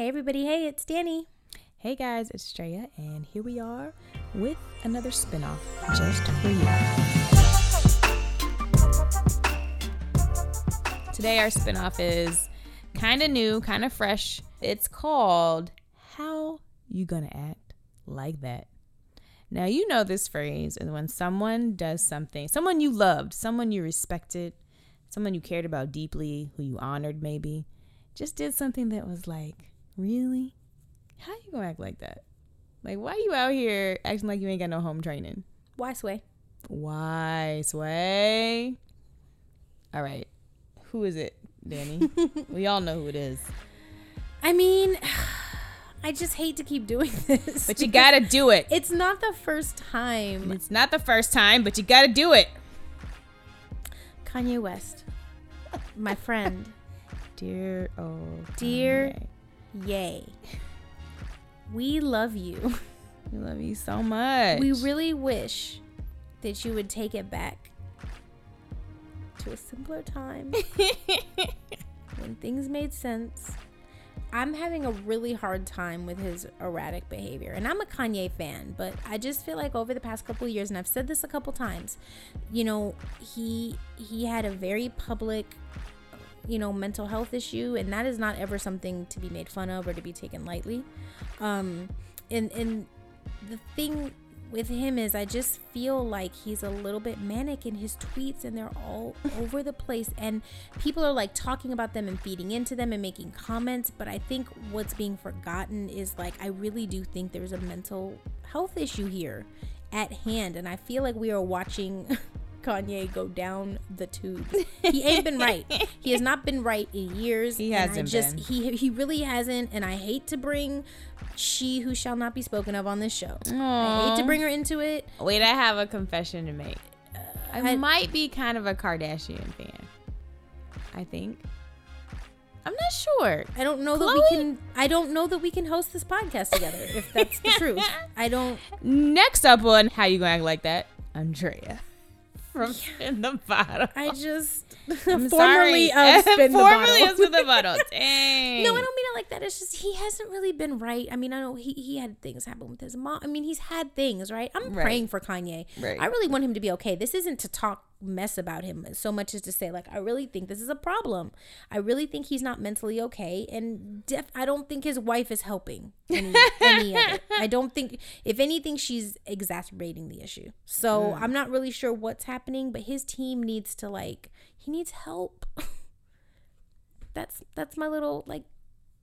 Hey, everybody. Hey, it's Danny. Hey guys, it's Straya, and here we are with another spinoff just for you. Today, our spinoff is kind of new, kind of fresh. It's called How You Gonna Act Like That? Now, you know this phrase is when someone does something, someone you loved, someone you respected, someone you cared about deeply, who you honored maybe, just did something that was like, really? How you gonna act like that? Like, why you out here acting like you ain't got no home training? Why sway? Why, Sway? All right. Who is it, Danny? we all know who it is. I mean, I just hate to keep doing this. But you gotta do it. It's not the first time. It's not the first time, but you gotta do it. Kanye West, my friend, Dear, oh, Dear- Kanye. Yay. We love you. we love you so much. We really wish that you would take it back to a simpler time when things made sense. I'm having a really hard time with his erratic behavior. And I'm a Kanye fan, but I just feel like over the past couple of years and I've said this a couple times, you know, he he had a very public you know, mental health issue and that is not ever something to be made fun of or to be taken lightly. Um and and the thing with him is I just feel like he's a little bit manic in his tweets and they're all over the place. And people are like talking about them and feeding into them and making comments. But I think what's being forgotten is like I really do think there's a mental health issue here at hand. And I feel like we are watching Kanye go down the tube. He ain't been right. He has not been right in years. He hasn't just been. he he really hasn't and I hate to bring she who shall not be spoken of on this show. I hate to bring her into it. Wait, I have a confession to make. Uh, I, I- might be kind of a Kardashian fan. I think. I'm not sure. I don't know that we can. I don't know that we can host this podcast together. If that's the truth, I don't. Next up on How You Gonna Act Like That? Andrea. From Spin the Bottle. I just I'm formerly sorry. of spin the Formerly bottle. of Spin the Bottle. Dang. No, I don't mean like that. It's just he hasn't really been right. I mean, I know he, he had things happen with his mom. I mean, he's had things, right? I'm Right. praying for Kanye. Right. I really want him to be okay. This isn't to talk mess about him so much as to say like I really think this is a problem. I really think he's not mentally okay and def- I don't think his wife is helping any, any of it. I don't think if anything she's exacerbating the issue. So, mm. I'm not really sure what's happening, but his team needs to like he needs help. that's that's my little like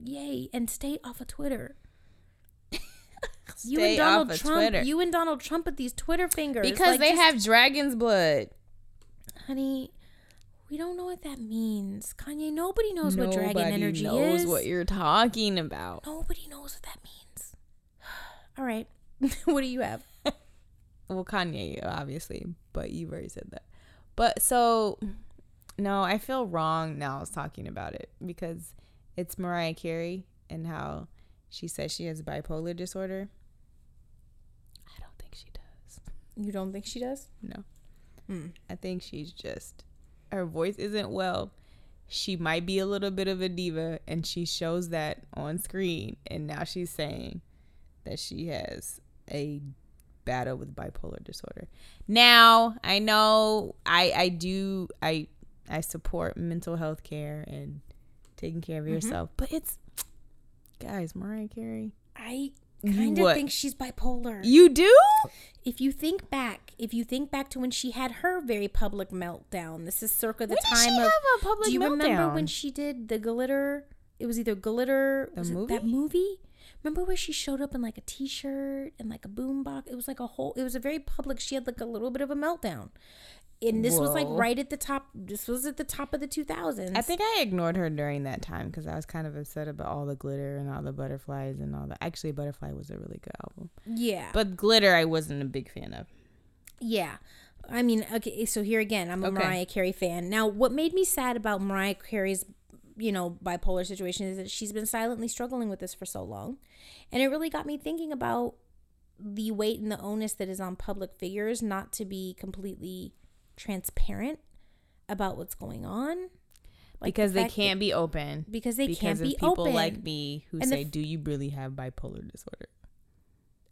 yay and stay off of Twitter. you and Stay Donald off of Trump, Twitter. you and Donald Trump with these Twitter fingers because Like, they just- have dragon's blood. honey. We don't know what that means, Kanye. Nobody knows what dragon energy is. Nobody energy knows is. what you're talking about. Nobody knows what that means. All right, what do you have? Well, Kanye, obviously, but you've already said that. But so, no, I feel wrong now. I was talking about it because it's Mariah Carey and how she says she has bipolar disorder. I don't think she does. You don't think she does? No. Hmm. I think she's just her voice isn't well. She might be a little bit of a diva and she shows that on screen and now she's saying that she has a battle with bipolar disorder. Now, I know I I do I I support mental health care and taking care of mm-hmm. yourself, but it's guys, Mariah Carey. I kind of think she's bipolar. You do? if you think back, if you think back to when she had her very public meltdown, this is circa the When did time she of. have a public do you remember when she did the glitter? It was either glitter. The it that movie? movie? Remember where she showed up in like a t-shirt and like a boombox? It was like a whole. It was a very public. She had like a little bit of a meltdown, and this was like right at the top. This was at the top of the two thousands. I think I ignored her during that time because I was kind of upset about all the glitter and all the butterflies and all that. Actually, Butterfly was a really good album, Yeah. but glitter I wasn't a big fan of. Yeah. I mean, okay, so here again, I'm a Okay. Mariah Carey fan. Now, what made me sad about Mariah Carey's, you know, bipolar situation is that she's been silently struggling with this for so long. And it really got me thinking about the weight and the onus that is on public figures not to be completely transparent about what's going on. Like because the they can't be open. because they because can't be people open. like me who And say, "Do you really have bipolar disorder?"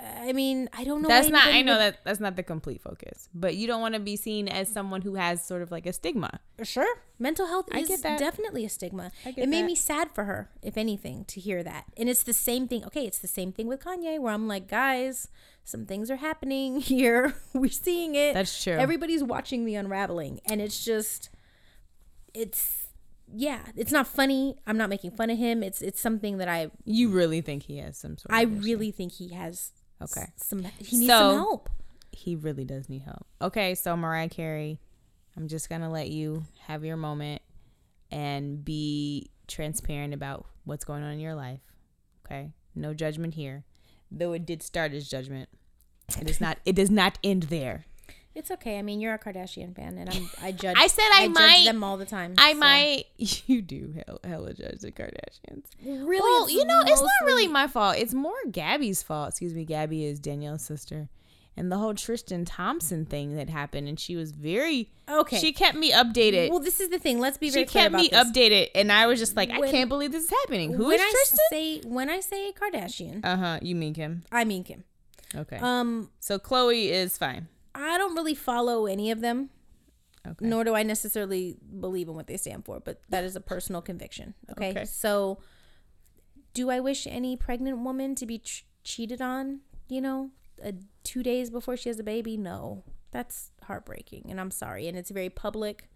I mean, I don't know. that's not. I know would- that that's not the complete focus, but you don't want to be seen as someone who has sort of like a stigma. Sure. Mental health I is definitely a stigma. It made that. me sad for her, if anything, to hear that. And it's the same thing. Okay, it's the same thing with Kanye, where I'm like, guys, some things are happening here. We're seeing it. That's true. Everybody's watching the unraveling. And it's just, it's, yeah, it's not funny. I'm not making fun of him. It's it's something that I You really think he has some sort? I really think he has Okay. s- some he needs So- some help. he really does need help. Okay, so Mariah Carey, I'm just gonna let you have your moment and be transparent about what's going on in your life. Okay, no judgment here, though it did start as judgment. It is not. It does not end there. It's okay. I mean, you're a Kardashian fan, and I'm I judge. I said I judge might- them all the time. I so. might. You do hell, hella judge the Kardashians. really. Well, you know, it's not really my fault. It's more Gabby's fault. Excuse me, Gabby is Danielle's sister. And the whole Tristan Thompson thing that happened, and she was very Okay. She kept me updated. Well, this is the thing. Let's be she very clear kept me this. updated, and I was just like, I can't believe this is happening. Who when is I Tristan? say when I say Kardashian, Uh huh. You mean Kim? I mean Kim. Okay. Um, so Khloé is fine. I don't really follow any of them, Okay. nor do I necessarily believe in what they stand for. But that is a personal conviction. Okay. Okay. So, do I wish any pregnant woman to be ch- cheated on? You know, uh, two days before she has a baby? No, that's heartbreaking, and I'm sorry. And it's very public.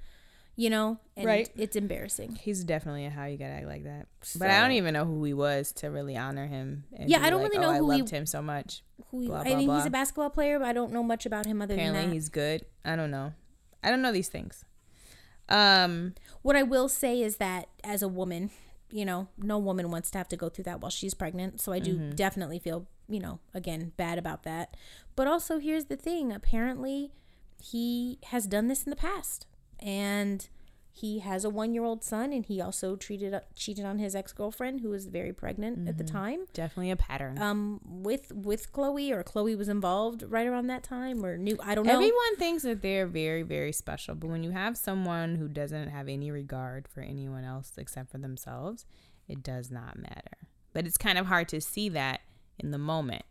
You know, and Right. It's embarrassing. He's definitely a how you gotta act like that. But I don't even know who he was to really honor him. and Yeah, I don't like, really oh, know I who he- loved him so much. Who Blah, I blah, mean, he's a basketball player, but I don't know much about him other than Apparently that. he's good. I don't know. I don't know these things. Um. What I will say is that as a woman, you know, no woman wants to have to go through that while she's pregnant. So I do Mm-hmm. definitely feel, you know, again, bad about that. But also, here's the thing apparently, he has done this in the past. And he has a one year old son, and he also treated cheated on his ex girlfriend, who was very pregnant at the Mm-hmm. time. Definitely a pattern. Um, with with Khloé, or Khloé was involved right around that time, or knew I don't know. Everyone thinks that they're very, very special, but when you have someone who doesn't have any regard for anyone else except for themselves, it does not matter. But it's kind of hard to see that in the moment.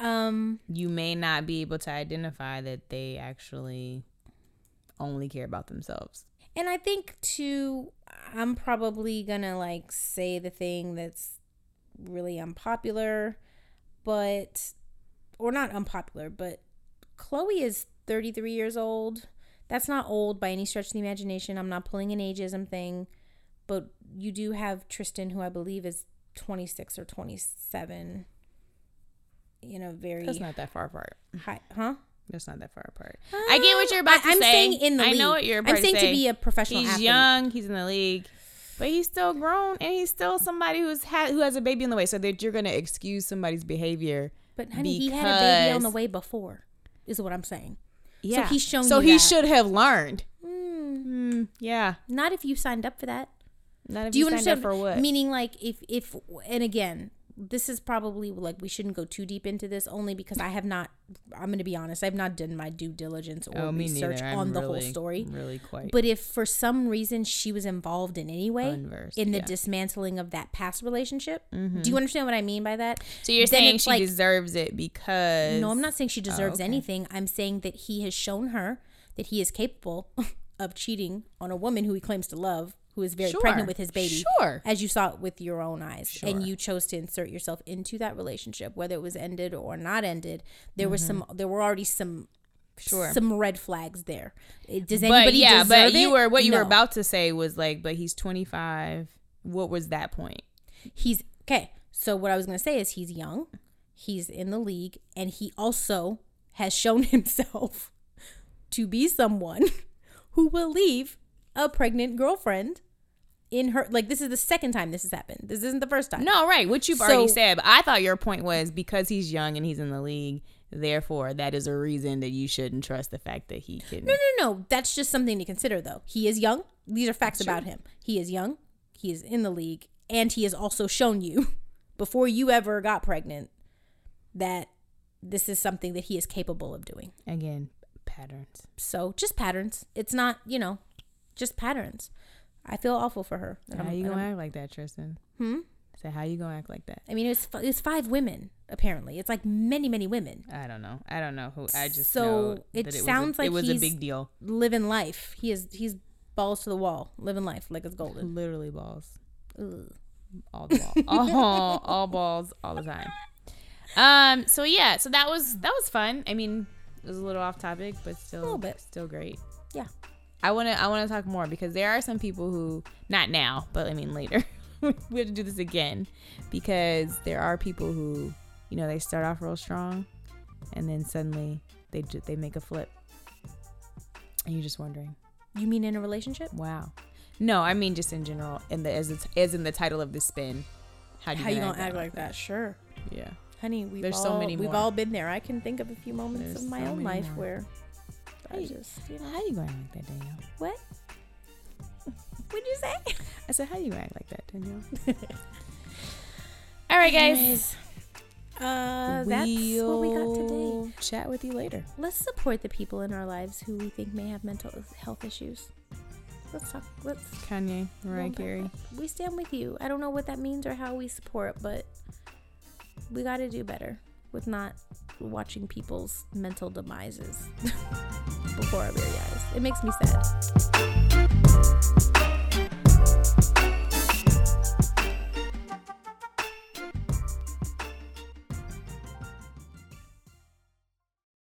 um, You may not be able to identify that they actually only care about themselves. And I think too, I'm probably gonna like say the thing that's really unpopular, but or not unpopular, but Khloé is 33 years old. That's not old by any stretch of the imagination. I'm not pulling an ageism thing, but you do have Tristan, who I believe is 26 or 27. You know, very That's not that far apart. high, huh? That's not that far apart. I get what you're about to I, am say. saying in the I know what you're about I'm to saying say. to be a professional He's athlete. young. He's in the league, but he's still grown, and he's still somebody who's had who has a baby on the way. So that you're gonna excuse somebody's behavior. But honey, he had a baby on the way before, is what I'm saying. Yeah. So he's shown So you he that. should have learned. Mm, Mm, yeah. not if you signed up for that. Not if Do you signed understand? up for what? Meaning, like, if if and again, this is probably like we shouldn't go too deep into this, only because I have not. I'm going to be honest. I've not done my due diligence or oh, research on the whole story. Really quite. But if for some reason she was involved in any way Unversed, in the yeah. dismantling of that past relationship, mm-hmm. do you understand what I mean by that? so you're then saying she like- deserves it because No, I'm not saying she oh, deserves okay. anything. I'm saying that he has shown her that he is capable of cheating on a woman who he claims to love, who is very Sure. pregnant with his baby. Sure. As you saw it with your own eyes. Sure. And you chose to insert yourself into that relationship, whether it was ended or not ended. There was some there were already some Mm-hmm. Sure. some red flags there. Eh, Does But anybody yeah, but you it? were what you were about to say was like, but he's 25. What was that point? he's okay. So what I was gonna say is he's young, he's in the league, and he also has shown himself to be someone who will leave a pregnant girlfriend in her like this is the second time this has happened. This isn't the first time. No, right. What you've already said. But I thought your point was because he's young and he's in the league, therefore that is a reason that you shouldn't trust the fact that he can. No, no, no. That's just something to consider though. He is young. These are facts about him. He is young. He is in the league and he has also shown you before you ever got pregnant that this is something that he is capable of doing. Again, patterns. So just patterns. It's not, you know, just patterns. I feel awful for her. How I'm- you gonna act like that, Tristan? Hmm. So how you gonna act like that? I mean, it's f- it's five women apparently. It's like many many women I don't know. I don't know who. I just So, it that sounds a, like it was a big deal. living life. He is he's balls to the wall, living life like it's golden. Literally balls, Ugh. all the ball, all, all balls, all the time. Um. So yeah. So that was that was fun. I mean, it was a little off topic, but still, a little bit. still great. Yeah. I want to I want to talk more because there are some people who not now, but I mean later. we have to do this again because there are people who, you know, they start off real strong and then suddenly they ju- they make a flip. And you're just wondering, You mean in a relationship? wow. No, I mean just in general in the as it's, as in the title of the spin. How, do How you gonna act like that? Sure, Yeah. honey. We've There's all, so many We've all been there. I can think of a few moments There's of my so own life more. where I just you know How you going to act like that, Danielle? what? What'd you say? I said, how you gonna act like that, Danielle? All right, guys. Anyways, Uh, that's what we got today. We'll Chat with you later. Let's support the people in our lives who we think may have mental health issues. Let's talk. Let's. Kanye, Mariah Well, Carey. We stand with you. I don't know what that means or how we support, but we got to do better with not watching people's mental demises before our very eyes. It makes me sad.